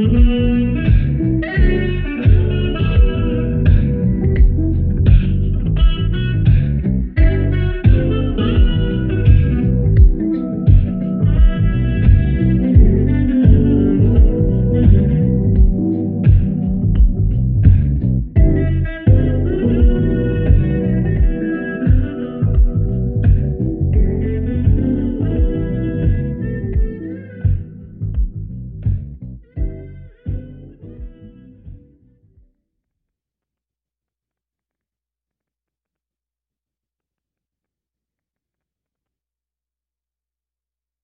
Mm-hmm.